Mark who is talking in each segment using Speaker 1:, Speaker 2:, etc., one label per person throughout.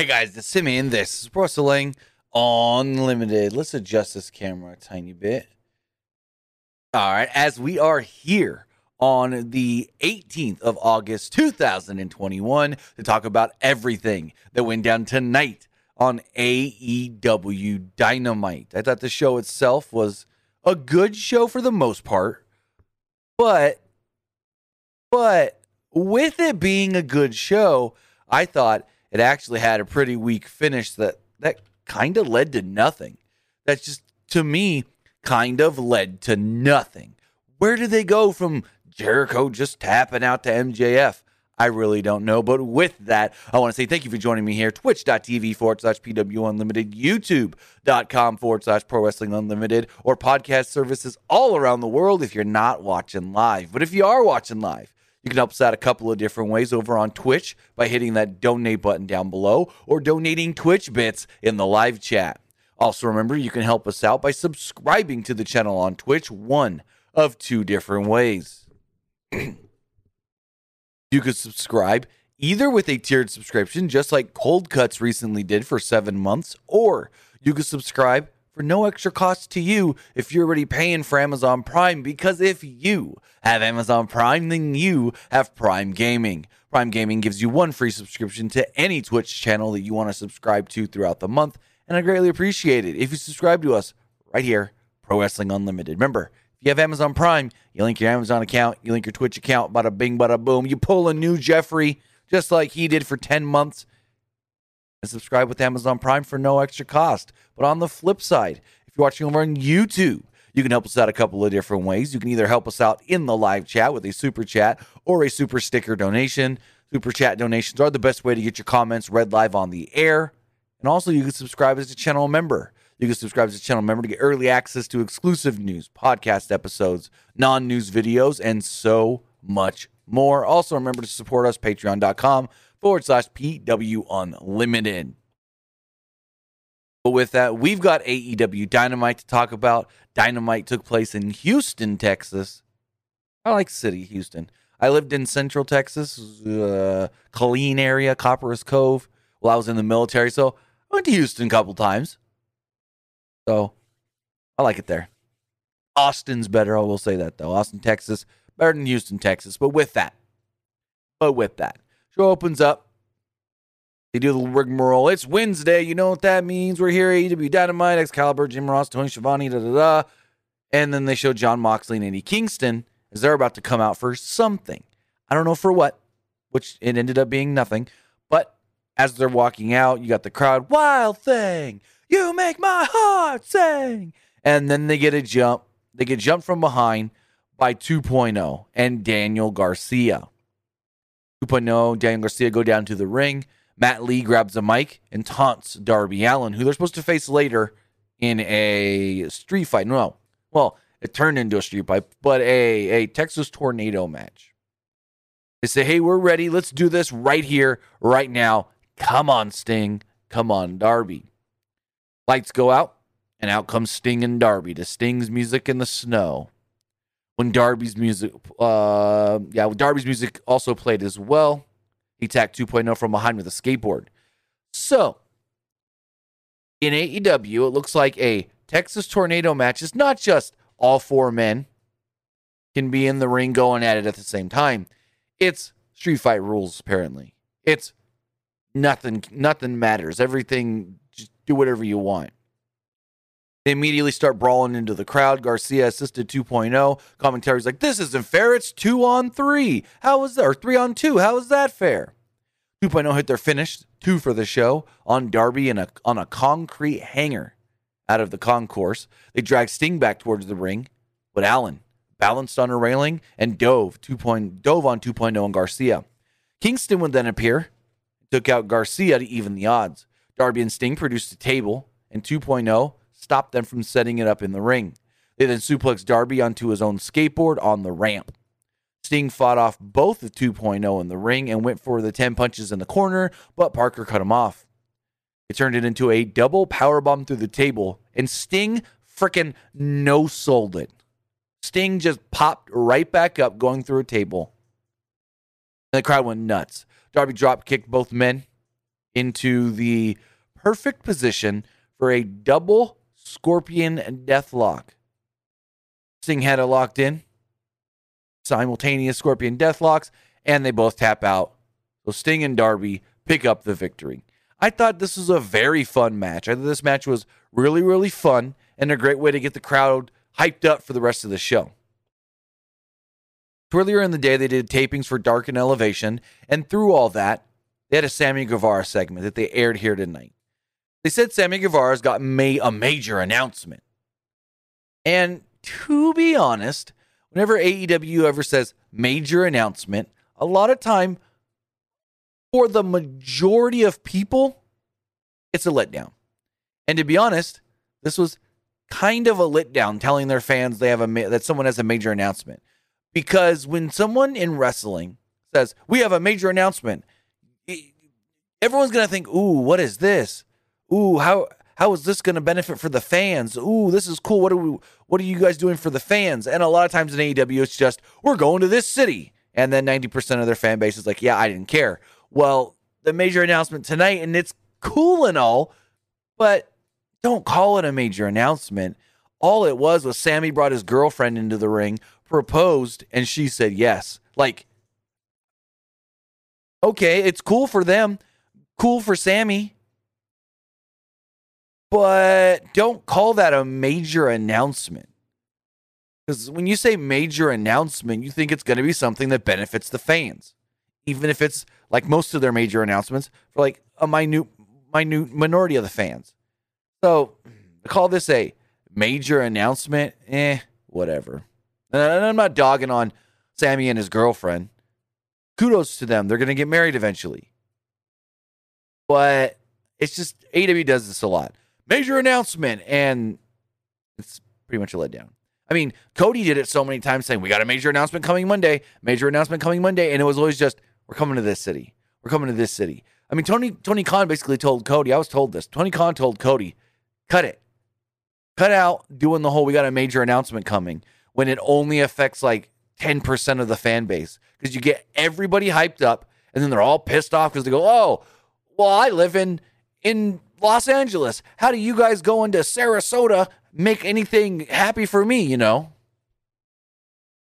Speaker 1: Hey guys, it's Simeon. This is Wrestling Unlimited. Let's adjust this camera a tiny bit. All right, as we are here on the 18th of August, 2021, to talk about everything that went down tonight on AEW Dynamite. I thought the show itself was a good show for the most part, but but with it being a good show, I thought it actually had a pretty weak finish that that kind of led to nothing. That just to me kind of led to nothing. Where did they go from Jericho just tapping out to MJF? I really don't know. But with that, I want to say thank you for joining me here. Twitch.tv forward slash PW Unlimited, YouTube.com forward slash Pro Wrestling Unlimited, or podcast services all around the world if you're not watching live. But if you are watching live, you can help us out a couple of different ways over on Twitch by hitting that donate button down below or donating Twitch bits in the live chat. Also, remember you can help us out by subscribing to the channel on Twitch, one of two different ways. you could subscribe either with a tiered subscription, just like Cold Cuts recently did for seven months, or you could subscribe for no extra cost to you if you're already paying for Amazon Prime. Because if you have Amazon Prime, then you have Prime Gaming. Prime Gaming gives you one free subscription to any Twitch channel that you want to subscribe to throughout the month, and I greatly appreciate it if you subscribe to us right here, Pro Wrestling Unlimited. Remember, if you have Amazon Prime, you link your Amazon account, you link your Twitch account, bada bing, bada boom. You pull a new Jeffrey, just like he did for 10 months, and subscribe with Amazon Prime for no extra cost. But on the flip side, if you're watching over on YouTube, you can help us out a couple of different ways. You can either help us out in the live chat with a super chat or a super sticker donation. Super chat donations are the best way to get your comments read live on the air. And also, you can subscribe as a channel member. You can subscribe as a channel member to get early access to exclusive news, podcast episodes, non news videos, and so much more. Also, remember to support us, patreon.com forward slash PW Unlimited. But with that, we've got AEW Dynamite to talk about. Dynamite took place in Houston, Texas. I like city, Houston. I lived in Central Texas, uh, Killeen area, Copperas Cove, while I was in the military. So I went to Houston a couple times. So I like it there. Austin's better. I will say that though. Austin, Texas, better than Houston, Texas. But with that, but with that, show opens up. They do the rigmarole. It's Wednesday. You know what that means. We're here. at AEW Dynamite, Excalibur, Jim Ross, Tony Schiavone, da da da. And then they show Jon Moxley and Eddie Kingston as they're about to come out for something. I don't know for what, which it ended up being nothing. But as they're walking out, you got the crowd, wild thing. You make my heart sing. And then they get a jump. They get jumped from behind by 2.0 and Daniel Garcia. 2.0, Daniel Garcia go down to the ring. Matt Lee grabs a mic and taunts Darby Allin, who they're supposed to face later in a street fight. No, well, it turned into a street fight, but a, a Texas tornado match. They say, hey, we're ready. Let's do this right here, right now. Come on, Sting. Come on, Darby. Lights go out, and out comes Sting and Darby to Sting's music in the snow. When Darby's music, uh, yeah, Darby's music also played as well. He attacked 2.0 from behind with a skateboard. So, in AEW, it looks like a Texas tornado match is not just all four men can be in the ring going at it at the same time. It's street fight rules, apparently. It's nothing, nothing matters. Everything, just do whatever you want. They immediately start brawling into the crowd. Garcia assisted 2.0. Commentary's like, this isn't fair. It's two on three. How is that? Or three on two. How is that fair? 2.0 hit their finish, two for the show, on Darby in a, on a concrete hanger out of the concourse. They dragged Sting back towards the ring, but Allin balanced on a railing and dove 2. Point, dove on 2.0 and Garcia. Kingston would then appear, took out Garcia to even the odds. Darby and Sting produced a table, and 2.0 stopped them from setting it up in the ring. They then suplexed Darby onto his own skateboard on the ramp. Sting fought off both the 2.0 in the ring and went for the 10 punches in the corner, but Parker cut him off. It turned it into a double powerbomb through the table, and Sting freaking no sold it. Sting just popped right back up going through a table. And the crowd went nuts. Darby drop kicked both men into the perfect position for a double scorpion and deathlock. Sting had it locked in, simultaneous scorpion deathlocks, and they both tap out. So Sting and Darby pick up the victory. I thought this was a very fun match. I thought this match was really, really fun and a great way to get the crowd hyped up for the rest of the show. Earlier in the day, they did tapings for Dark and Elevation, and through all that, they had a Sammy Guevara segment that they aired here tonight. They said Sammy Guevara's got ma- a major announcement. And to be honest, whenever AEW ever says major announcement, a lot of time for the majority of people, it's a letdown. And to be honest, this was kind of a letdown telling their fans they have a that someone has a major announcement. Because when someone in wrestling says, "We have a major announcement," everyone's going to think, "Ooh, what is this? Ooh, how how is this going to benefit for the fans? Ooh, this is cool. What are we what are you guys doing for the fans?" And a lot of times in AEW it's just, "We're going to this city." And then 90% of their fan base is like, "Yeah, I didn't care." Well, the major announcement tonight and it's cool and all, but don't call it a major announcement. All it was was Sammy brought his girlfriend into the ring, proposed, and she said yes. Like, okay, it's cool for them, cool for Sammy, but don't call that a major announcement. Because when you say major announcement, you think it's going to be something that benefits the fans, even if it's like most of their major announcements for like a minute, minute minority of the fans. So call this a major announcement. Eh, whatever. And I'm not dogging on Sammy and his girlfriend. Kudos to them. They're going to get married eventually. But it's just AW does this a lot. Major announcement, and it's pretty much a letdown. I mean, Cody did it so many times saying, We got a major announcement coming Monday, major announcement coming Monday. And it was always just, We're coming to this city. We're coming to this city. I mean, Tony Tony Khan basically told Cody, I was told this. Tony Khan told Cody, cut it. Cut out doing the whole we got a major announcement coming when it only affects like 10% of the fan base because you get everybody hyped up and then they're all pissed off because they go, "Oh, well, I live in in Los Angeles. How do you guys go into Sarasota make anything happy for me, you know?"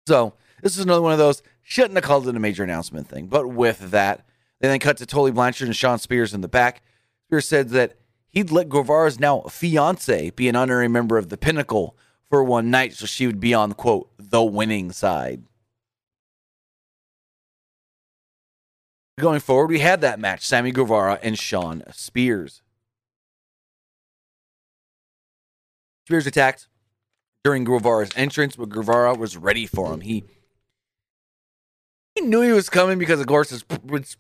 Speaker 1: So, this is another one of those shouldn't have called it a major announcement thing. But with that, they then cut to Tully Blanchard and Shawn Spears in the back. Spears said that he'd let Guevara's now fiance be an honorary member of the Pinnacle for one night, so she would be on quote the winning side. Going forward, we had that match: Sammy Guevara and Shawn Spears. Spears attacked during Guevara's entrance, but Guevara was ready for him. He he knew he was coming because, of course, it's, it's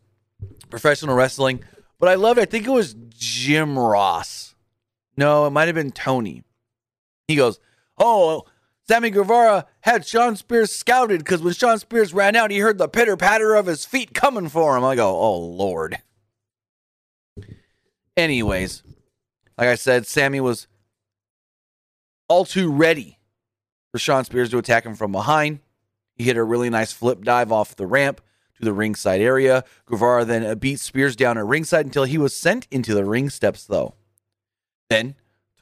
Speaker 1: professional wrestling. But I loved. I think it was Jim Ross. No, it might have been Tony. He goes, "Oh, Sammy Guevara had Shawn Spears scouted because when Shawn Spears ran out, he heard the pitter patter of his feet coming for him." I go, "Oh Lord." Anyways, like I said, Sammy was all too ready for Shawn Spears to attack him from behind. He hit a really nice flip dive off the ramp to the ringside area. Guevara then beat Spears down at ringside until he was sent into the ring steps, though. Then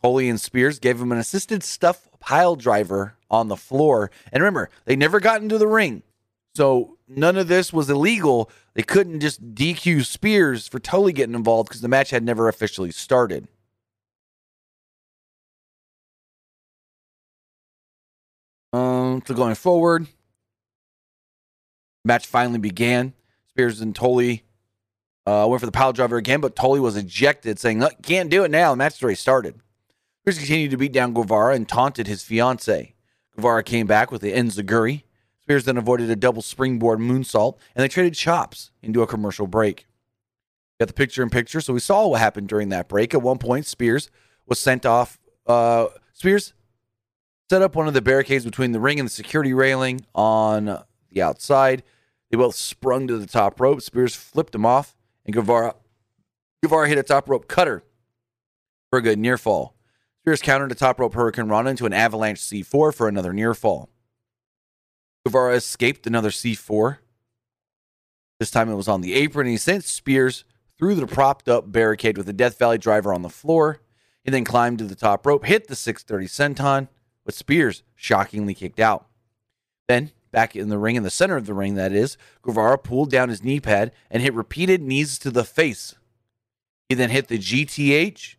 Speaker 1: And Spears gave him an assisted stuff pile driver on the floor. And remember, they never got into the ring. So none of this was illegal. They couldn't just DQ Spears for Tully getting involved because the match had never officially started. Um, so going forward, Match finally began. Spears and Tully uh, went for the pile driver again, but Tully was ejected, saying, can't do it now. The match already started. Spears continued to beat down Guevara and taunted his fiance. Guevara came back with the Enziguri. Spears then avoided a double springboard moonsault, and they traded chops into a commercial break. Got the picture in picture, so we saw what happened during that break. At one point, Spears was sent off. Uh, Spears set up one of the barricades between the ring and the security railing on the outside. They both sprung to the top rope. Spears flipped him off, and Guevara, Guevara hit a top rope cutter for a good near fall. Spears countered a top rope hurricanrana into an avalanche C4 for another near fall. Guevara escaped another C4. This time it was on the apron, he sent Spears through the propped up barricade with the Death Valley driver on the floor. He then climbed to the top rope, hit the 630 senton, but Spears shockingly kicked out. Then, back in the ring, in the center of the ring, that is, Guevara pulled down his knee pad and hit repeated knees to the face. He then hit the GTH,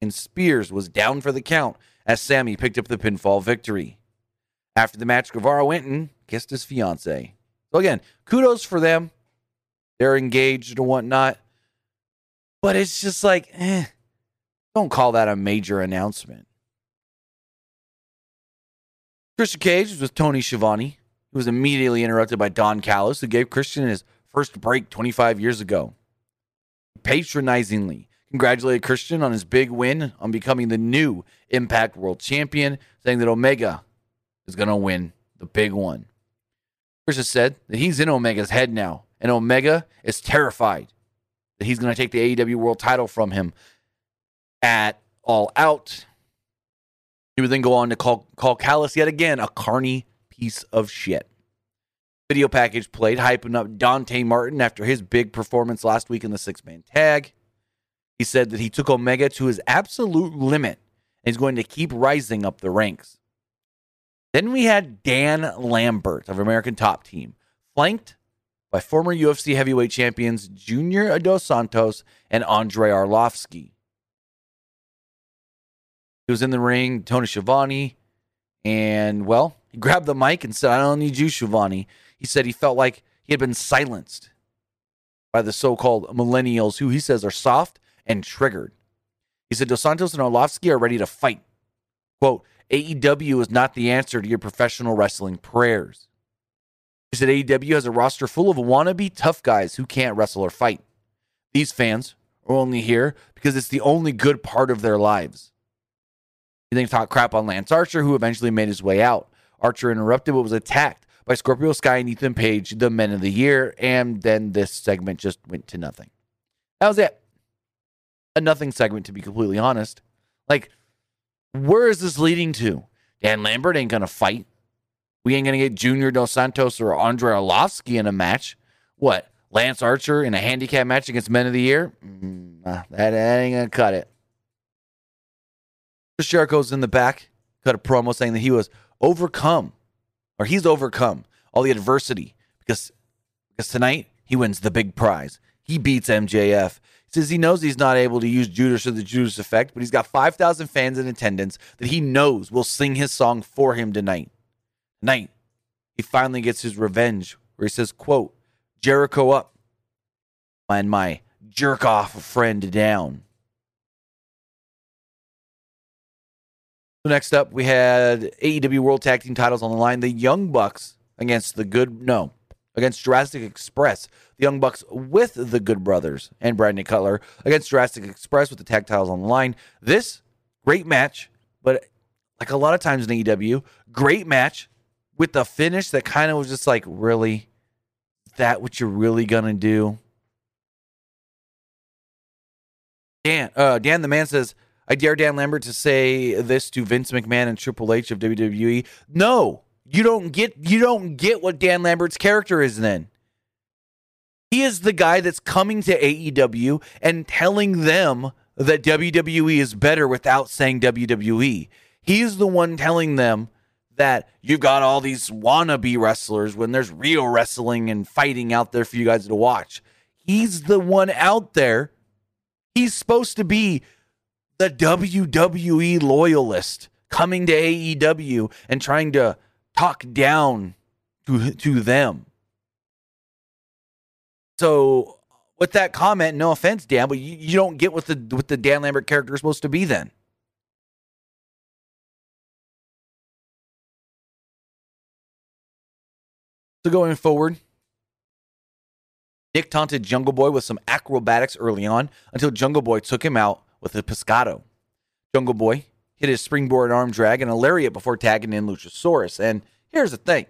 Speaker 1: and Spears was down for the count as Sammy picked up the pinfall victory. After the match, Guevara went and kissed his fiance. So again, kudos for them. They're engaged and whatnot. But it's just like, eh, don't call that a major announcement. Christian Cage was with Tony Schiavone. He was immediately interrupted by Don Callis, who gave Christian his first break 25 years ago. Patronizingly congratulated Christian on his big win on becoming the new Impact World Champion, saying that Omega is going to win the big one. Christian said that he's in Omega's head now, and Omega is terrified that he's going to take the AEW World title from him at All Out. He would then go on to call, call Callis yet again a carny piece of shit. Video package played, hyping up Dante Martin after his big performance last week in the six man tag. He said that he took Omega to his absolute limit and he's going to keep rising up the ranks. Then we had Dan Lambert of American Top Team, flanked by former UFC heavyweight champions Junior Dos Santos and Andrei Arlovski. He was in the ring, Tony Schiavone, and well, he grabbed the mic and said, I don't need you, Schiavone. He said he felt like he had been silenced by the so called millennials, who he says are soft and triggered. He said Dos Santos and Arlovski are ready to fight. Quote, AEW is not the answer to your professional wrestling prayers. He said AEW has a roster full of wannabe tough guys who can't wrestle or fight. These fans are only here because it's the only good part of their lives. He then talked crap on Lance Archer, who eventually made his way out. Archer interrupted but was attacked by Scorpio Sky and Ethan Page, the men of the year, and then this segment just went to nothing. That was it. A nothing segment, to be completely honest. Like, where is this leading to? Dan Lambert ain't gonna fight. We ain't gonna get Junior Dos Santos or Andrei Arlovski in a match. What? Lance Archer in a handicap match against Men of the Year? Mm, that, that ain't gonna cut it. Chris Jericho's in the back, cut a promo saying that he was overcome, or he's overcome all the adversity because because tonight he wins the big prize. He beats MJF. Says he knows he's not able to use Judas or the Judas effect, but he's got 5,000 fans in attendance that he knows will sing his song for him tonight. Tonight, he finally gets his revenge where he says, quote, Jericho up and my jerk off friend down. So next up, we had AEW World Tag Team titles on the line. The Young Bucks against the Good, no, against Jurassic Express. The Young Bucks with the Good Brothers and Brandon Cutler against Jurassic Express with the tag titles on the line. This great match, but like a lot of times in AEW, great match with the finish that kind of was just like, really, that what you're really gonna do? Dan, uh, Dan the man says, I dare Dan Lambert to say this to Vince McMahon and Triple H of WWE. No, you don't get you don't get what Dan Lambert's character is then. He is the guy that's coming to AEW and telling them that WWE is better without saying WWE. He's the one telling them that you've got all these wannabe wrestlers when there's real wrestling and fighting out there for you guys to watch. He's the one out there. He's supposed to be the WWE loyalist coming to AEW and trying to talk down to to them. So with that comment, no offense, Dan, but you, you don't get what the what the Dan Lambert character is supposed to be then. So going forward, Nick taunted Jungle Boy with some acrobatics early on until Jungle Boy took him out with a pescado. Jungle Boy hit his springboard arm drag and a lariat before tagging in Luchasaurus. And here's the thing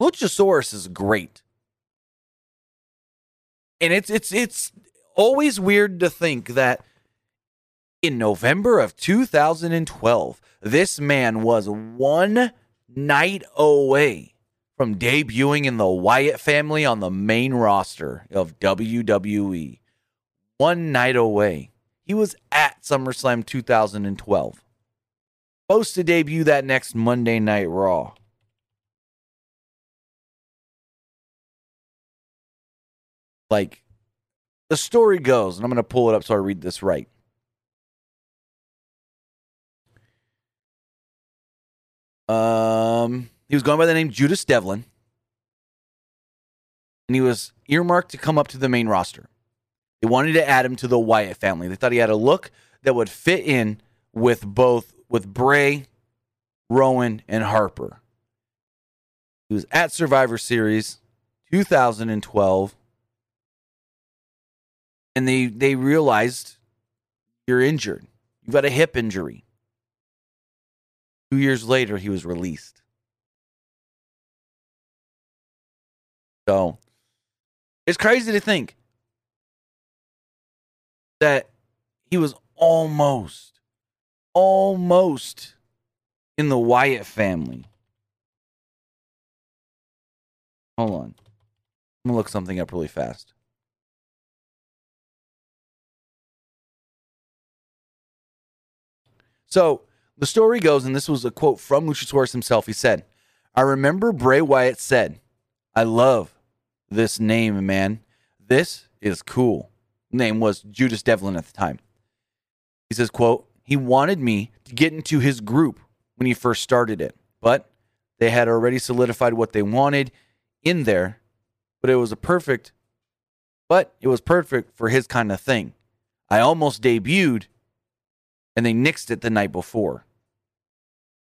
Speaker 1: Luchasaurus is great. And it's it's it's always weird to think that in November of 2012, this man was one night away from debuting in the Wyatt family on the main roster of WWE. One night away, he was at SummerSlam 2012. Supposed to debut that next Monday Night Raw. Like, the story goes, and I'm going to pull it up so I read this right. Um, he was going by the name Judas Devlin, and he was earmarked to come up to the main roster. They wanted to add him to the Wyatt family. They thought he had a look that would fit in with both with Bray, Rowan, and Harper. He was at Survivor Series 2012, and they they realized you're injured. You've got a hip injury. Two years later, he was released. So it's crazy to think that he was almost, almost in the Wyatt family. Hold on. I'm going to look something up really fast. So the story goes, and this was a quote from Luchasaurus himself. He said, I remember Bray Wyatt said, I love this name, man. This is cool. Name was Judas Devlin at the time. He says, quote, he wanted me to get into his group when he first started it, but they had already solidified what they wanted in there, but it was a perfect, but it was perfect for his kind of thing. I almost debuted and they nixed it the night before.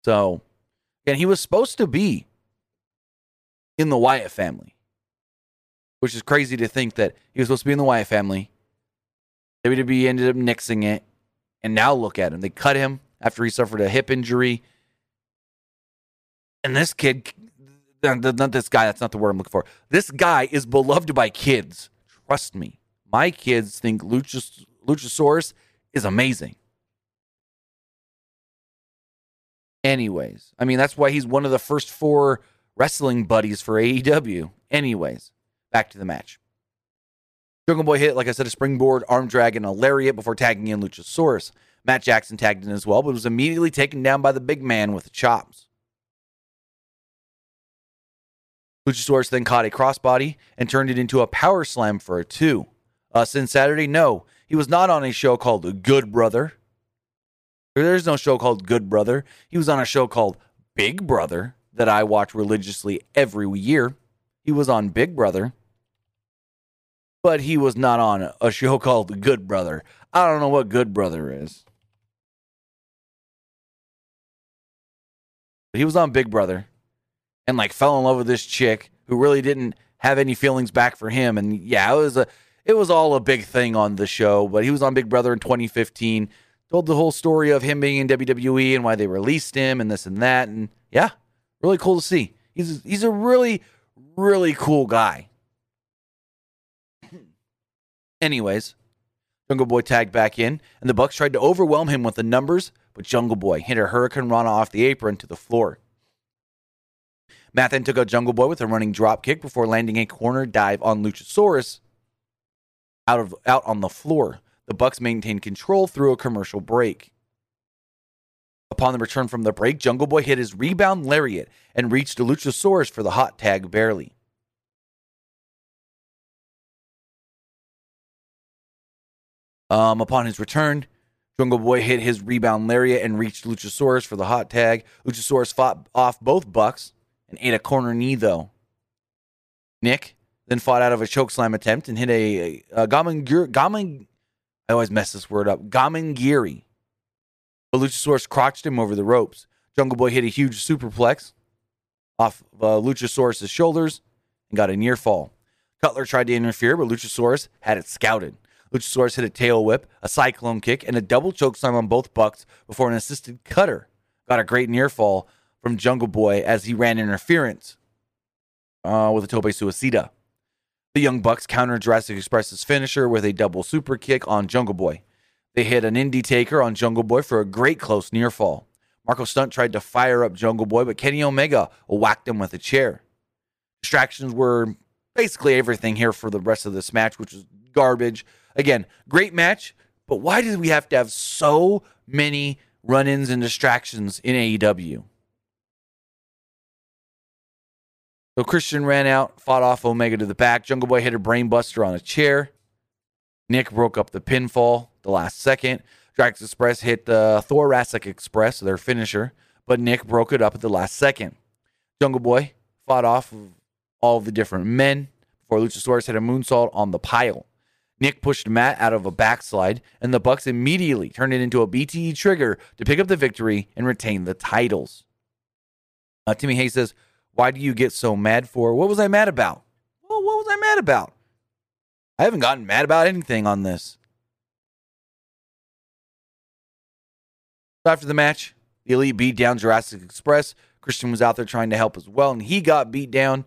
Speaker 1: So, and he was supposed to be in the Wyatt family, which is crazy to think that he was supposed to be in the Wyatt family. WWE ended up nixing it, and now look at him. They cut him after he suffered a hip injury. And this kid, not this guy, that's not the word I'm looking for. This guy is beloved by kids. Trust me. My kids think Luchas, Luchasaurus is amazing. Anyways, I mean, that's why he's one of the first four wrestling buddies for AEW. Anyways, back to the match. Jungle Boy hit, like I said, a springboard, arm drag, and a lariat before tagging in Luchasaurus. Matt Jackson tagged in as well, but was immediately taken down by the big man with the chops. Luchasaurus then caught a crossbody and turned it into a power slam for a two. Uh, Sin Saturday, no, he was not on a show called Good Brother. There's no show called Good Brother. He was on a show called Big Brother that I watch religiously every year. He was on Big Brother, but he was not on a show called Good Brother. I don't know what Good Brother is. But he was on Big Brother and like fell in love with this chick who really didn't have any feelings back for him and yeah, it was a it was all a big thing on the show, but he was on Big Brother in 2015 told the whole story of him being in WWE and why they released him and this and that. And yeah, really cool to see. He's he's a really really cool guy. Anyways, Jungle Boy tagged back in, and the Bucks tried to overwhelm him with the numbers, but Jungle Boy hit a Hurricane Rana off the apron to the floor. Matt then took out Jungle Boy with a running drop kick before landing a corner dive on Luchasaurus out of out on the floor. The Bucks maintained control through a commercial break. Upon the return from the break, Jungle Boy hit his rebound lariat and reached Luchasaurus for the hot tag barely. Um, upon his return, Jungle Boy hit his rebound lariat and reached Luchasaurus for the hot tag. Luchasaurus fought off both Bucks and ate a corner knee, though. Nick then fought out of a chokeslam attempt and hit a, a, a Gaman, I always mess this word up. Gamengiri. But Luchasaurus crotched him over the ropes. Jungle Boy hit a huge superplex off uh, Luchasaurus' shoulders and got a near fall. Cutler tried to interfere, but Luchasaurus had it scouted. Luchasaurus hit a tail whip, a cyclone kick, and a double choke slam on both Bucks before an assisted cutter got a great near fall from Jungle Boy as he ran interference uh, with a tope suicida. The Young Bucks countered Jurassic Express's finisher with a double super kick on Jungle Boy. They hit an indie taker on Jungle Boy for a great close near fall. Marko Stunt tried to fire up Jungle Boy, but Kenny Omega whacked him with a chair. Distractions were basically everything here for the rest of this match, which was garbage. Again, great match, but why did we have to have so many run ins and distractions in AEW? So Christian ran out, fought off Omega to the back. Jungle Boy hit a brainbuster on a chair. Nick broke up the pinfall the last second. Drax Express hit the Thoracic Express, their finisher, but Nick broke it up at the last second. Jungle Boy fought off of all the different men before Luchasaurus hit a moonsault on the pile. Nick pushed Matt out of a backslide, and the Bucks immediately turned it into a BTE trigger to pick up the victory and retain the titles. Uh, Timmy Hayes says, Why do you get so mad for? What was I mad about? Well, what was I mad about? I haven't gotten mad about anything on this. After the match, the Elite beat down Jurassic Express. Christian was out there trying to help as well, and he got beat down.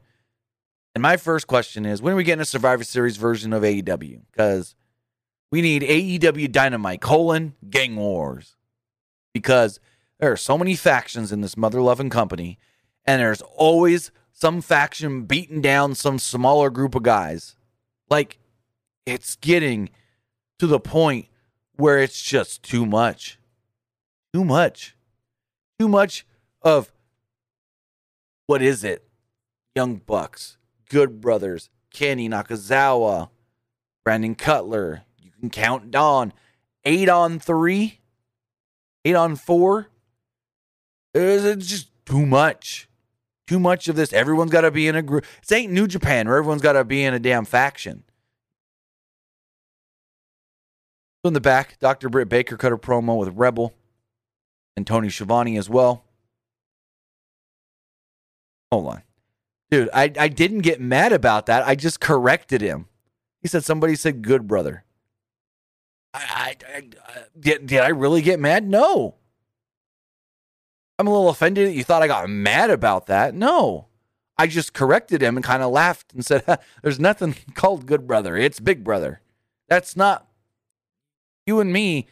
Speaker 1: And my first question is when are we getting a Survivor Series version of AEW? Because we need AEW Dynamite, colon, Gang Wars. Because there are so many factions in this mother loving company, and there's always some faction beating down some smaller group of guys. Like, it's getting to the point where it's just too much. Too much. Too much of what is it? Young Bucks, Good Brothers, Kenny Nakazawa, Brandon Cutler. You can count Don. Eight on three, eight on four. It's just too much. Too much of this. Everyone's got to be in a group. This ain't New Japan where everyone's got to be in a damn faction. So in the back, Dr. Britt Baker cut a promo with Rebel and Tony Schiavone as well. Hold on. Dude, I, I didn't get mad about that. I just corrected him. He said somebody said good brother. I, I, I uh, did, did I really get mad? No. I'm a little offended that you thought I got mad about that. No. I just corrected him and kind of laughed and said, There's nothing called good brother. It's big brother. That's not you and me,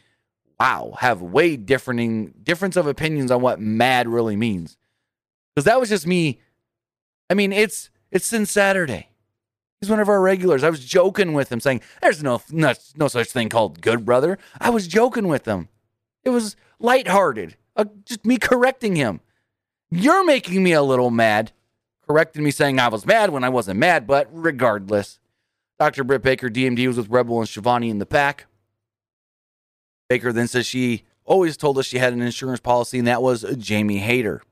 Speaker 1: wow, have way differing difference of opinions on what mad really means. Because that was just me I mean, it's it's Sin Saturday. He's one of our regulars. I was joking with him, saying, "There's no no, no such thing called good brother." I was joking with him. It was lighthearted, uh, just me correcting him. You're making me a little mad, correcting me, saying I was mad when I wasn't mad. But regardless, Dr. Britt Baker, DMD, was with Rebel and Schiavone in the pack. Baker then says she always told us she had an insurance policy, and that was Jamie Hayter.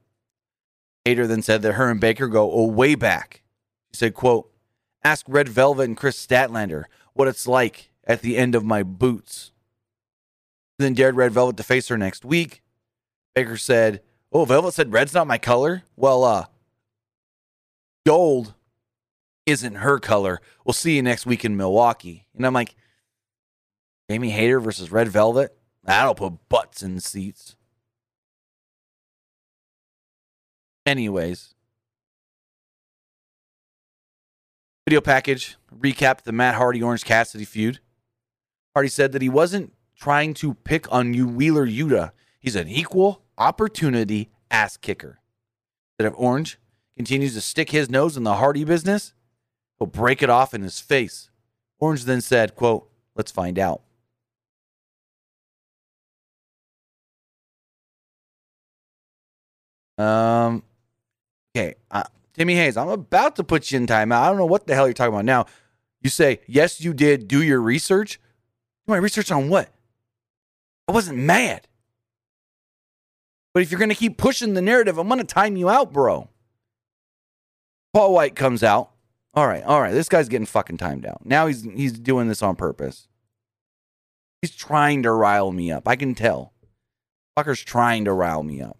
Speaker 1: Hayter then said that her and Baker go oh, way back. She said, quote, ask Red Velvet and Kris Statlander what it's like at the end of my boots. Then dared Red Velvet to face her next week. Baker said, Oh, Velvet said red's not my color? Well, uh, gold isn't her color. We'll see you next week in Milwaukee. And I'm like, Jamie Hayter versus Red Velvet? That'll put butts in seats. Anyways, video package recapped the Matt Hardy Orange Cassidy feud. Hardy said that he wasn't trying to pick on you Wheeler Yuta. He's an equal opportunity ass kicker. That if Orange continues to stick his nose in the Hardy business, he'll break it off in his face. Orange then said, quote, let's find out. Um, okay, uh, Timmy Hayes, I'm about to put you in timeout. I don't know what the hell you're talking about now. You say, yes, you did do your research. Do my research on what? I wasn't mad. But if you're going to keep pushing the narrative, I'm going to time you out, bro. Paul White comes out. All right, all right. This guy's getting fucking timed out. Now he's he's doing this on purpose. He's trying to rile me up. I can tell. Fucker's trying to rile me up.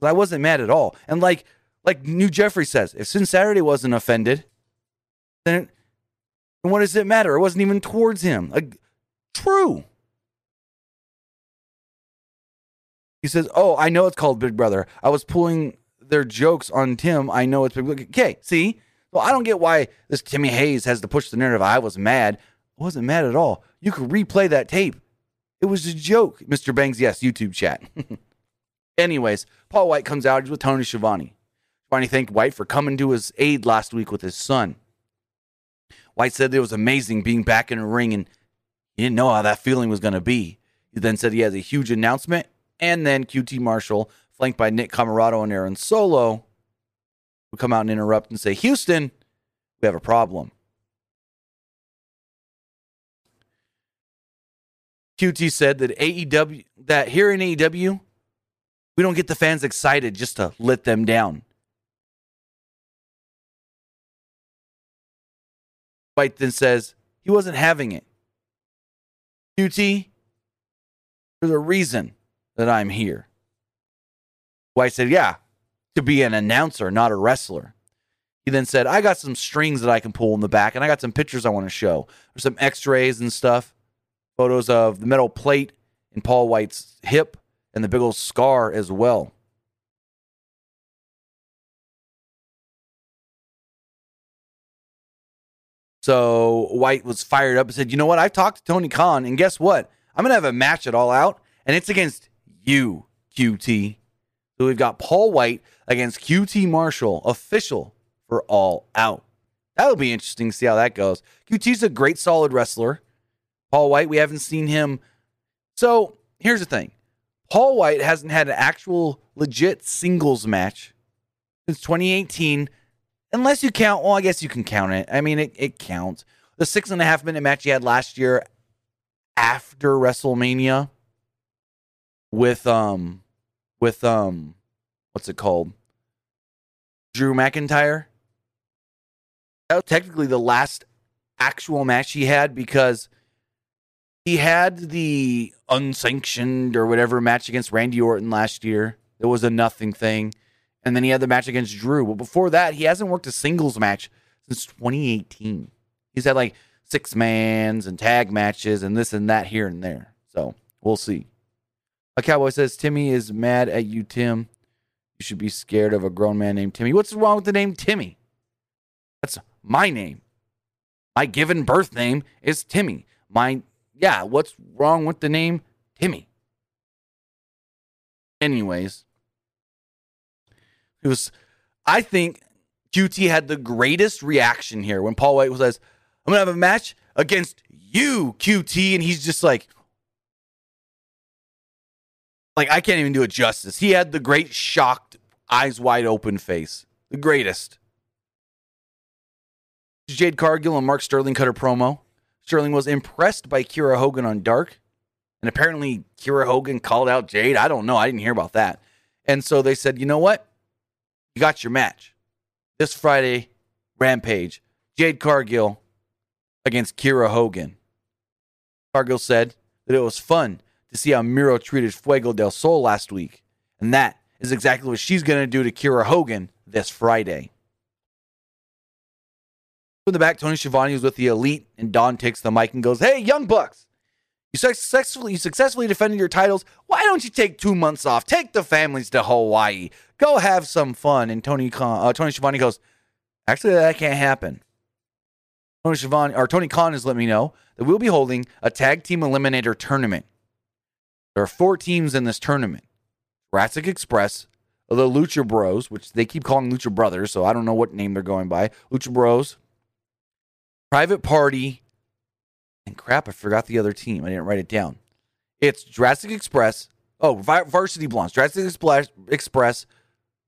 Speaker 1: I wasn't mad at all. And like like New Jeffrey says, if Sin Saturday wasn't offended, then what does it matter? It wasn't even towards him. Like, true. He says, "Oh, I know it's called Big Brother. I was pulling their jokes on Tim. I know it's Big Brother." Okay, see. Well, I don't get why this Timmy Hayes has to push the narrative. I was mad. I wasn't mad at all. You could replay that tape. It was a joke, Mr. Bangs. Yes, YouTube chat. Anyways, Paul White comes out. He's with Tony Schiavone. Schiavone thanked White for coming to his aid last week with his son. White said it was amazing being back in a ring and he didn't know how that feeling was going to be. He then said he has a huge announcement, and then QT Marshall, flanked by Nick Comoroto and Aaron Solo, would come out and interrupt and say, Houston, we have a problem. QT said that AEW that here in AEW, we don't get the fans excited just to let them down. White then says he wasn't having it. QT, there's a reason that I'm here. White said, Yeah, to be an announcer, not a wrestler. He then said, I got some strings that I can pull in the back, and I got some pictures I want to show. There's some x rays and stuff, photos of the metal plate in Paul White's hip and the big old scar as well. So White was fired up and said, You know what? I've talked to Tony Khan, and guess what? I'm going to have a match at All Out, and it's against you, QT. So we've got Paul White against QT Marshall, official for All Out. That'll be interesting to see how that goes. QT's a great, solid wrestler. Paul White, we haven't seen him. So here's the thing Paul White hasn't had an actual legit singles match since 2018 unless you count, well, I guess you can count it. I mean, it, it counts. The six and a half minute match he had last year after WrestleMania with um with um what's it called? Drew McIntyre. That was technically the last actual match he had because he had the unsanctioned or whatever match against Randy Orton last year. It was a nothing thing and then he had the match against Drew. But before that, he hasn't worked a singles match since 2018. He's had like six mans and tag matches and this and that here and there. So we'll see. A cowboy says Timmy is mad at you, Tim. You should be scared of a grown man named Timmy. What's wrong with the name Timmy? That's my name. My given birth name is Timmy. My yeah, what's wrong with the name Timmy? Anyways, it was, I think QT had the greatest reaction here when Paul White says, I'm to have a match against you, QT. And he's just like, like, I can't even do it justice. He had the great shocked, eyes wide open face. The greatest. Jade Cargill and Mark Sterling cut a promo. Sterling was impressed by Kiera Hogan on Dark. And apparently, Kiera Hogan called out Jade. I don't know. I didn't hear about that. And so they said, you know what? You got your match this Friday, Rampage. Jade Cargill against Kiera Hogan. Cargill said that it was fun to see how Miro treated Fuego del Sol last week, and that is exactly what she's going to do to Kiera Hogan this Friday. From the back, Tony Schiavone is with the Elite, and Don takes the mic and goes, "Hey, Young Bucks, you successfully you successfully defended your titles. Why don't you take two months off? Take the families to Hawaii. Go have some fun. And Tony Khan, uh, Tony Schiavone goes, actually, that can't happen. Tony Schiavone or Tony Khan has let me know that we'll be holding a tag team eliminator tournament. There are four teams in this tournament: Jurassic Express, the Lucha Bros, which they keep calling Lucha Brothers, so I don't know what name they're going by. Lucha Bros, Private Party, and crap, I forgot the other team. I didn't write it down. It's Jurassic Express. Oh, Varsity Blondes. Jurassic Express,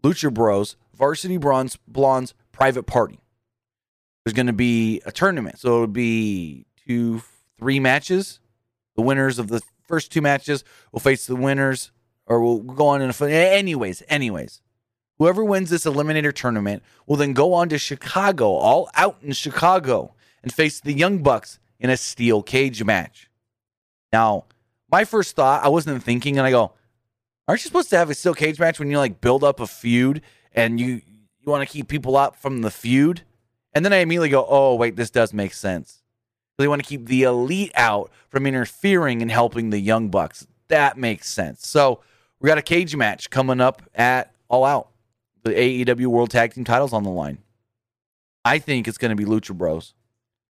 Speaker 1: Lucha Bros, Varsity Bronze Blondes, Private Party. There's going to be a tournament. So it'll be two, three matches. The winners of the first two matches will face the winners, or we'll go on in a. Anyways, anyways. Whoever wins this eliminator tournament will then go on to Chicago, all out in Chicago, and face the Young Bucks in a steel cage match. Now, my first thought, I wasn't thinking, and I go, aren't you supposed to have a steel cage match when you like build up a feud and you you want to keep people up from the feud? And then I immediately go, oh wait, this does make sense. They want to keep the elite out from interfering and helping the young bucks. That makes sense. So we got a cage match coming up at All Out. The AEW World Tag Team titles on the line. I think it's going to be Lucha Bros.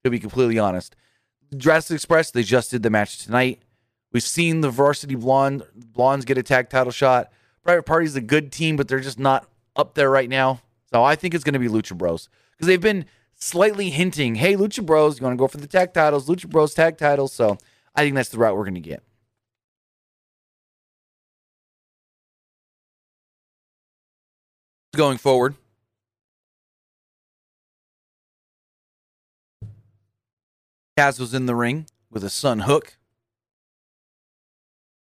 Speaker 1: To be completely honest, Jurassic Express, they just did the match tonight. We've seen the varsity blonde blondes get a tag title shot. Private Party's a good team, but they're just not up there right now. So I think it's going to be Lucha Bros because they've been slightly hinting, hey, Lucha Bros, you want to go for the tag titles, Lucha Bros tag titles. So I think that's the route we're going to get. Going forward, Taz was in the ring with his son Hook.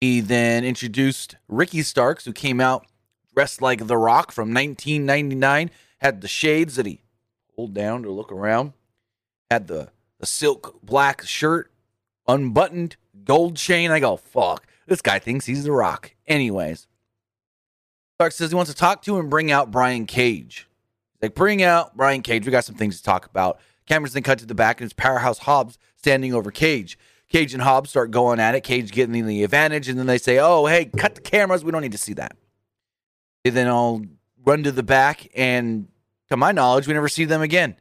Speaker 1: He then introduced Ricky Starks, who came out dressed like The Rock from 1999, had the shades that he pulled down to look around, had the, the silk black shirt, unbuttoned, gold chain. I go, fuck, this guy thinks he's The Rock. Anyways, Starks says he wants to talk to and bring out Brian Cage. Like, bring out Brian Cage. We got some things to talk about. Cameras then cut to the back, and it's Powerhouse Hobbs standing over Cage. Cage and Hobbs start going at it. Cage getting the advantage, and then they say, "Oh, hey, cut the cameras. We don't need to see that." They then all run to the back, and to my knowledge, we never see them again.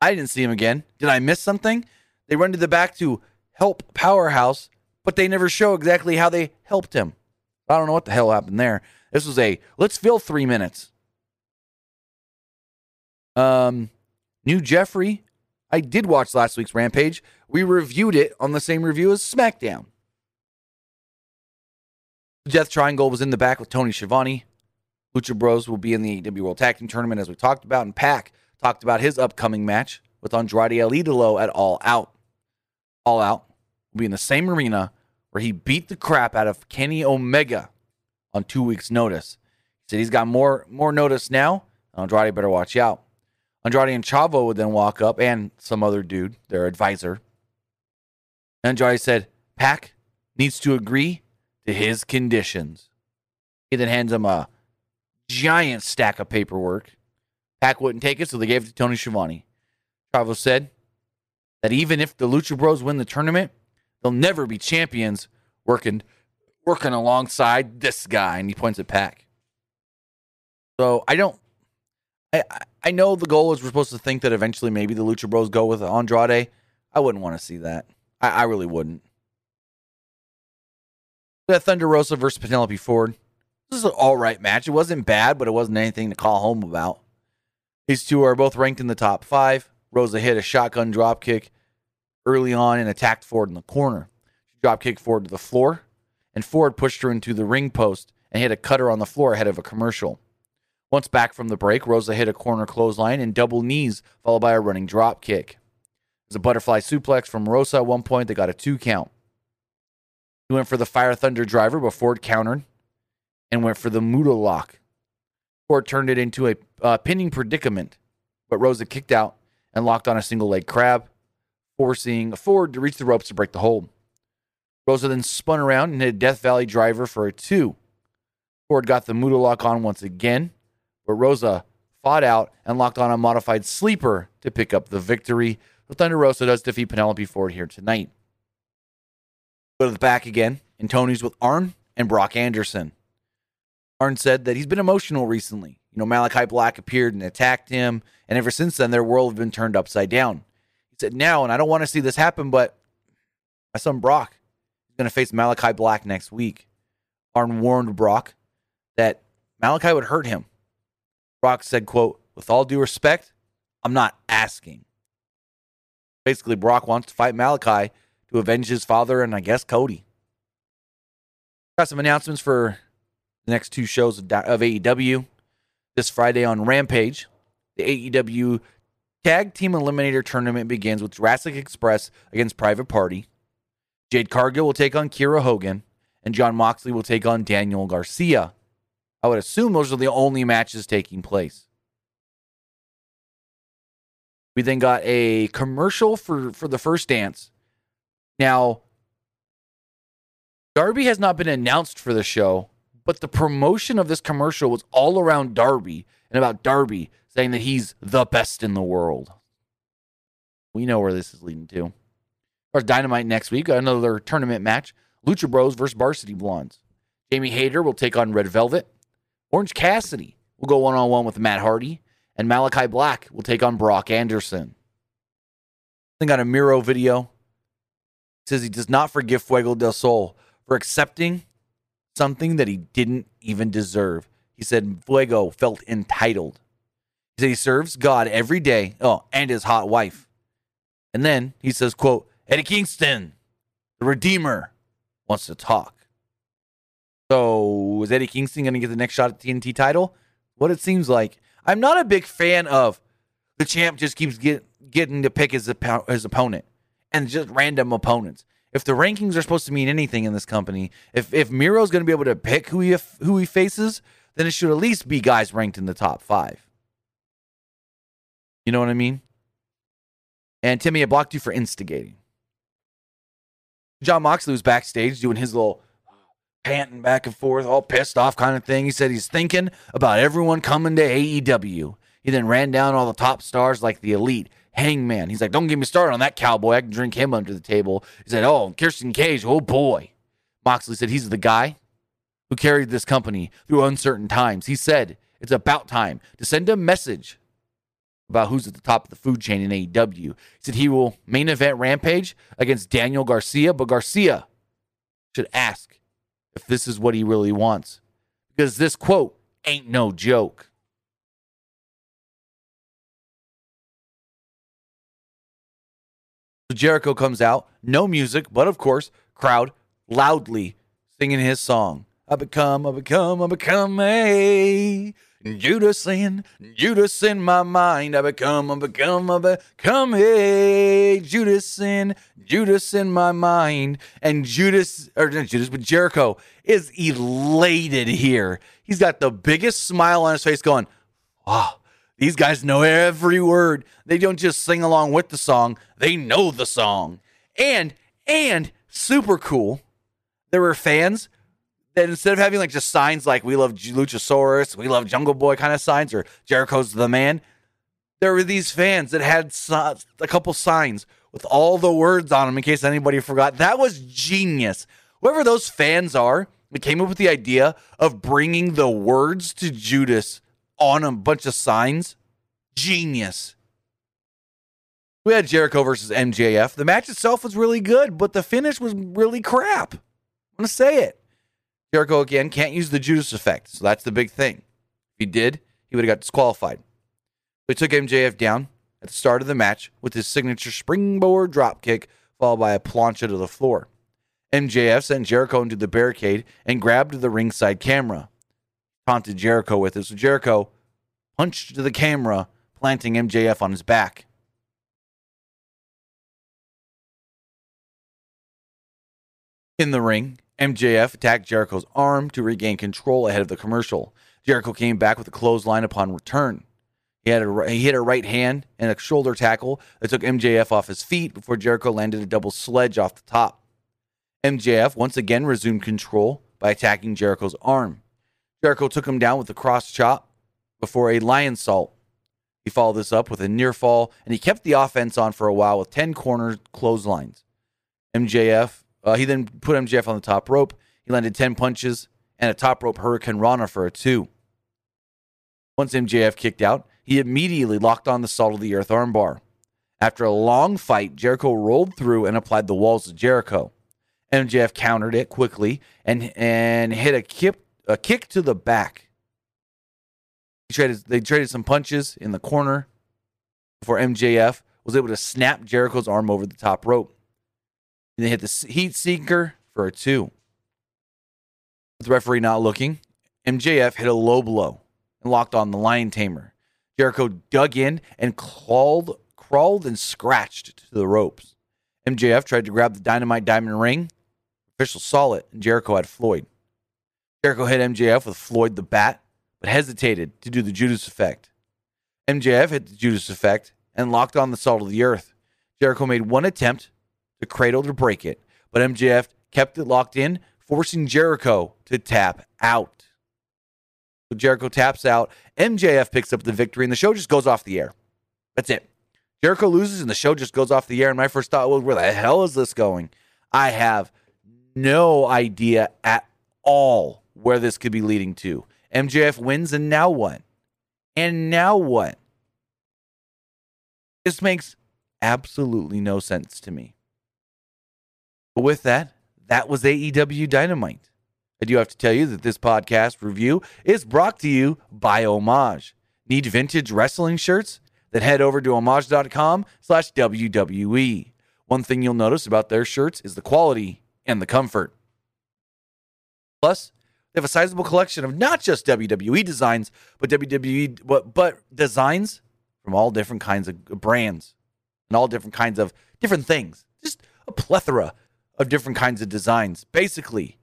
Speaker 1: I didn't see them again. Did I miss something? They run to the back to help Powerhouse, but they never show exactly how they helped him. I don't know what the hell happened there. This was a let's fill three minutes. Um, New Jeffrey. I did watch last week's Rampage. We reviewed it on the same review as SmackDown. Death Triangle was in the back with Tony Schiavone. Lucha Bros will be in the AEW World Tag Team Tournament, as we talked about. And Pac talked about his upcoming match with Andrade El Idolo at All Out. All Out will be in the same arena where he beat the crap out of Kenny Omega on two weeks' notice. He said he's got more more notice now. Andrade better watch out. Andrade and Chavo would then walk up and some other dude, their advisor. Andrade said, Pac needs to agree to his conditions. He then hands him a giant stack of paperwork. Pac wouldn't take it, so they gave it to Tony Schiavone. Chavo said that even if the Lucha Bros win the tournament, they'll never be champions working working alongside this guy. And he points at Pac. So I don't I I know the goal is we're supposed to think that eventually maybe the Lucha Bros go with Andrade. I wouldn't want to see that. I, I really wouldn't. That Thunder Rosa versus Penelope Ford. This is an all right match. It wasn't bad, but it wasn't anything to call home about. These two are both ranked in the top five. Rosa hit a shotgun dropkick early on and attacked Ford in the corner. She dropkicked Ford to the floor, and Ford pushed her into the ring post and hit a cutter on the floor ahead of a commercial. Once back from the break, Rosa hit a corner clothesline and double knees, followed by a running drop kick. There's a butterfly suplex from Rosa at one point. They got a two count. He went for the Fire Thunder driver, but Ford countered and went for the Muda lock. Ford turned it into a uh, pinning predicament, but Rosa kicked out and locked on a single leg crab, forcing Ford to reach the ropes to break the hold. Rosa then spun around and hit a Death Valley driver for a two. Ford got the Muda lock on once again, but Rosa fought out and locked on a modified sleeper to pick up the victory. But Thunder Rosa does defeat Penelope Ford here tonight. Go to the back again, and Tony's with Arn and Brock Anderson. Arn said that he's been emotional recently. You know, Malachi Black appeared and attacked him, and ever since then, their world has been turned upside down. He said, Now, and I don't want to see this happen, but my son Brock is going to face Malachi Black next week. Arn warned Brock that Malachi would hurt him. Brock said, quote, with all due respect, I'm not asking. Basically, Brock wants to fight Malachi to avenge his father and I guess Cody. Got some announcements for the next two shows of, AEW. This Friday on Rampage, the AEW Tag Team Eliminator Tournament begins with Jurassic Express against Private Party. Jade Cargill will take on Kiera Hogan, and Jon Moxley will take on Daniel Garcia. I would assume those are the only matches taking place. We then got a commercial for, for the first dance. Now, Darby has not been announced for the show, but the promotion of this commercial was all around Darby and about Darby saying that he's the best in the world. We know where this is leading to. Course, Dynamite next week, another tournament match Lucha Bros versus Varsity Blondes. Jamie Hayter will take on Red Velvet. Orange Cassidy will go one on one with Matt Hardy. And Malachi Black will take on Brock Anderson. Then got a Miro video. Says he does not forgive Fuego del Sol for accepting something that he didn't even deserve. He said Fuego felt entitled. He said he serves God every day. Oh, and his hot wife. And then he says, quote, Eddie Kingston, the Redeemer, wants to talk. So is Eddie Kingston going to get the next shot at TNT title? What it seems like. I'm not a big fan of the champ just keeps get, getting to pick his, his opponent and just random opponents. If the rankings are supposed to mean anything in this company, if if Miro's going to be able to pick who he who he faces, then it should at least be guys ranked in the top five. You know what I mean? And Timmy, I blocked you for instigating. Jon Moxley was backstage doing his little panting back and forth, all pissed off kind of thing. He said he's thinking about everyone coming to AEW. He then ran down all the top stars like the Elite, Hangman. He's like, don't get me started on that cowboy. I can drink him under the table. He said, oh, Christian Cage, oh boy. Moxley said he's the guy who carried this company through uncertain times. He said it's about time to send a message about who's at the top of the food chain in AEW. He said he will main event Rampage against Daniel Garcia, but Garcia should ask if this is what he really wants. Because this quote ain't no joke. So Jericho comes out, no music, but of course, crowd loudly singing his song. I become, I become, I become a Judas in, Judas in my mind. I become, I become, I become Hey, Judas in, Judas in my mind. And Judas, or not Judas, but Jericho is elated here. He's got the biggest smile on his face going, wow. These guys know every word. They don't just sing along with the song, they know the song. And, and super cool, there were fans that instead of having like just signs like we love Luchasaurus, we love Jungle Boy kind of signs, or Jericho's the man, there were these fans that had a couple signs with all the words on them in case anybody forgot. That was genius. Whoever those fans are, we came up with the idea of bringing the words to Judas on a bunch of signs. Genius. We had Jericho versus MJF. The match itself was really good, but the finish was really crap. I'm going to say it. Jericho again can't use the Judas effect, so that's the big thing. If he did, he would have got disqualified. They took MJF down at the start of the match with his signature springboard dropkick, followed by a plancha to the floor. MJF sent Jericho into the barricade and grabbed the ringside camera taunted Jericho with it. So Jericho punched to the camera, planting MJF on his back. In the ring, MJF attacked Jericho's arm to regain control ahead of the commercial. Jericho came back with a clothesline upon return. He had a he hit a right hand and a shoulder tackle that took MJF off his feet before Jericho landed a double sledge off the top. MJF once again resumed control by attacking Jericho's arm. Jericho took him down with a cross chop before a Lionsault. He followed this up with a near fall, and he kept the offense on for a while with 10 corner clotheslines. MJF, uh, he then put MJF on the top rope. He landed 10 punches and a top rope hurricanrana for a two. Once MJF kicked out, he immediately locked on the salt of the earth armbar. After a long fight, Jericho rolled through and applied the walls of Jericho. MJF countered it quickly and and hit a kip a kick to the back. He traded, they traded some punches in the corner before MJF was able to snap Jericho's arm over the top rope. And they hit the heat seeker for a two. With the referee not looking, MJF hit a low blow and locked on the lion tamer. Jericho dug in and crawled, crawled and scratched to the ropes. MJF tried to grab the dynamite diamond ring. Official saw it, and Jericho had Floyd. Jericho hit MJF with Floyd the Bat, but hesitated to do the Judas effect. MJF hit the Judas effect and locked on the salt of the earth. Jericho made one attempt to cradle to break it, but MJF kept it locked in, forcing Jericho to tap out. So Jericho taps out. MJF picks up the victory, and the show just goes off the air. That's it. Jericho loses, and the show just goes off the air. And my first thought was, where the hell is this going? I have no idea at all where this could be leading to. MJF wins, and now what? And now what? This makes absolutely no sense to me. But with that, that was AEW Dynamite. I do have to tell you that this podcast review is brought to you by Homage. Need vintage wrestling shirts? Then head over to homage.com slash WWE. One thing you'll notice about their shirts is the quality and the comfort. Plus, they have a sizable collection of not just WWE designs, but WWE but, but designs from all different kinds of brands and all different kinds of different things. Just a plethora of different kinds of designs. Basically,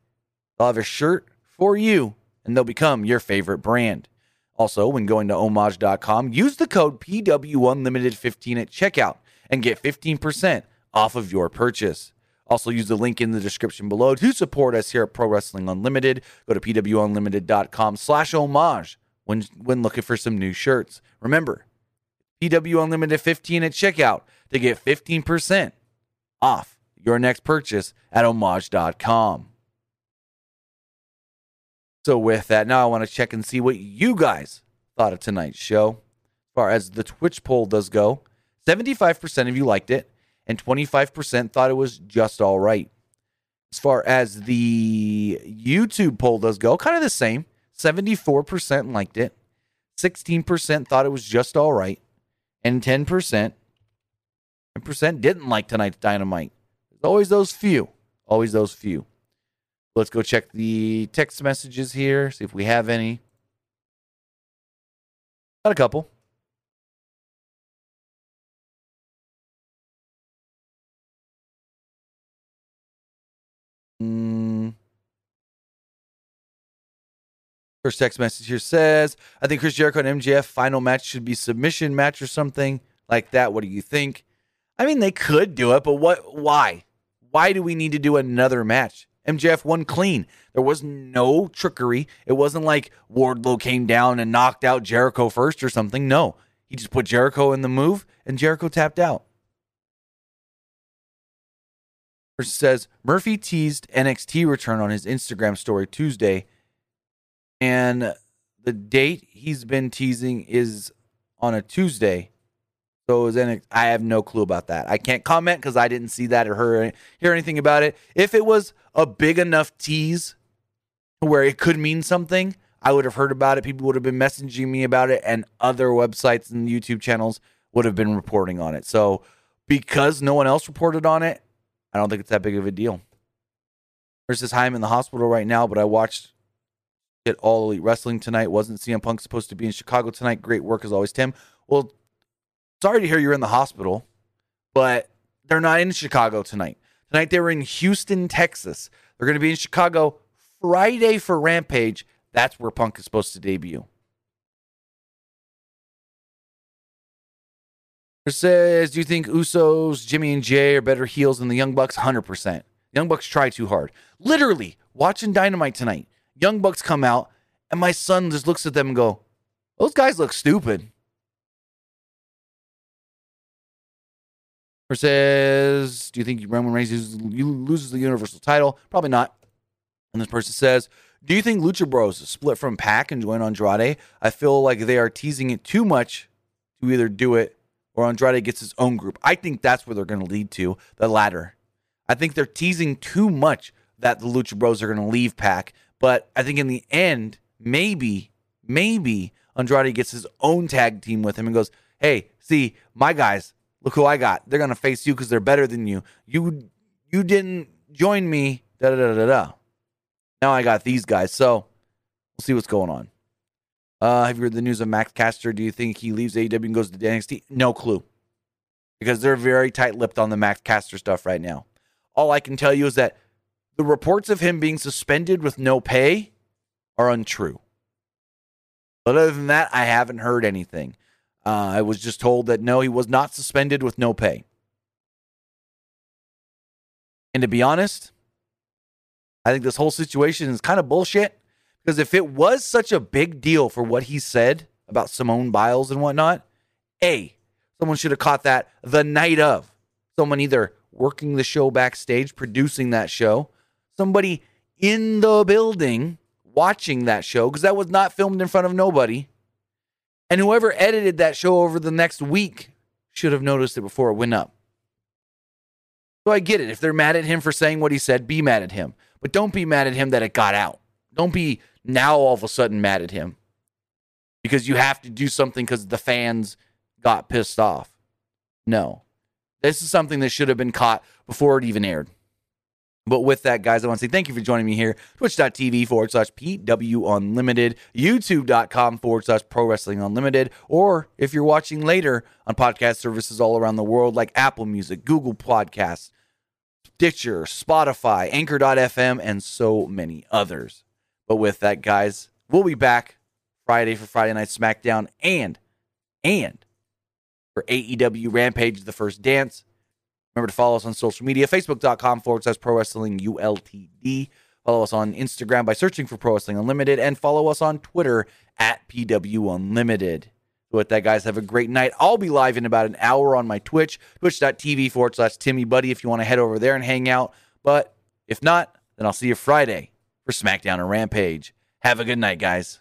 Speaker 1: they'll have a shirt for you and they'll become your favorite brand. Also, when going to homage.com, use the code PW Unlimited15 at checkout and get 15% off of your purchase. Also, use the link in the description below to support us here at Pro Wrestling Unlimited. Go to pwunlimited.com slash homage when, when looking for some new shirts. Remember, PW Unlimited 15 at checkout to get 15% off your next purchase at homage.com. So, with that, now I want to check and see what you guys thought of tonight's show. As far as the Twitch poll does go, 75% of you liked it, and 25% thought it was just all right. As far as the YouTube poll does go, kind of the same. 74% liked it, 16% thought it was just all right, and 10%, 10% didn't like tonight's Dynamite. There's always those few, always those few. Let's go check the text messages here, see if we have any. Got a couple. Mm. First text message here says, I think Chris Jericho and MJF final match should be submission match or something like that. What do you think? I mean, they could do it, but what why? Why do we need to do another match? MJF won clean. There was no trickery. It wasn't like Wardlow came down and knocked out Jericho first or something. No. He just put Jericho in the move and Jericho tapped out. says Murphy teased NXT return on his Instagram story Tuesday, and the date he's been teasing is on a Tuesday. So is NXT. I have no clue about that. I can't comment because I didn't see that or hear, hear anything about it. If it was a big enough tease where it could mean something, I would have heard about it. People would have been messaging me about it, and other websites and YouTube channels would have been reporting on it. So because no one else reported on it, I don't think it's that big of a deal. Versus hi, I'm in the hospital right now, but I watched it all elite wrestling tonight. Wasn't CM Punk supposed to be in Chicago tonight? Great work as always, Tim. Well, sorry to hear you're in the hospital, but they're not in Chicago tonight. Tonight they were in Houston, Texas. They're going to be in Chicago Friday for Rampage. That's where Punk is supposed to debut. says, Do you think Usos, Jimmy, and Jay are better heels than the Young Bucks? 100%. Young Bucks try too hard. Literally, watching Dynamite tonight, Young Bucks come out, and my son just looks at them and go, Those guys look stupid. Says, Do you think Roman Reigns loses the Universal title? Probably not. And this person says, Do you think Lucha Bros split from PAC and join Andrade? I feel like they are teasing it too much to either do it or Andrade gets his own group. I think that's where they're going to lead to the latter. I think they're teasing too much that the Lucha Bros are going to leave PAC, but I think in the end, maybe, maybe Andrade gets his own tag team with him and goes, "Hey, see, my guys, look who I got. They're to face you because they're better than you. You, you didn't join me. Da da da da da. Now I got these guys. So we'll see what's going on." Uh, have you heard the news of Max Caster? Do you think he leaves AEW and goes to NXT? No clue. Because they're very tight lipped on the Max Caster stuff right now. All I can tell you is that the reports of him being suspended with no pay are untrue. But other than that, I haven't heard anything. Uh, I was just told that no, he was not suspended with no pay. And to be honest, I think this whole situation is kind of bullshit. Because if it was such a big deal for what he said about Simone Biles and whatnot, A, someone should have caught that the night of. Someone either working the show backstage, producing that show, somebody in the building watching that show, because that was not filmed in front of nobody. And whoever edited that show over the next week should have noticed it before it went up. So I get it. If they're mad at him for saying what he said, be mad at him. But don't be mad at him that it got out. Don't be now all of a sudden mad at him. because you have to do something because the fans got pissed off. No. This is something that should have been caught before it even aired. But with that, guys, I want to say thank you for joining me here. Twitch.tv forward slash PW Unlimited, YouTube.com forward slash Pro Wrestling Unlimited, or if you're watching later on podcast services all around the world like Apple Music, Google Podcasts, Stitcher, Spotify, Anchor.fm, and so many others. But with that, guys, we'll be back Friday for Friday Night SmackDown and, and for AEW Rampage, The First Dance. Remember to follow us on social media, facebook.com forward slash pro wrestling ULTD. Follow us on Instagram by searching for Pro Wrestling Unlimited and follow us on Twitter at PW Unlimited. With that, guys, have a great night. I'll be live in about an hour on my Twitch, twitch.tv forward slash Timmy Buddy if you want to head over there and hang out. But if not, then I'll see you Friday for SmackDown and Rampage. Have a good night, guys.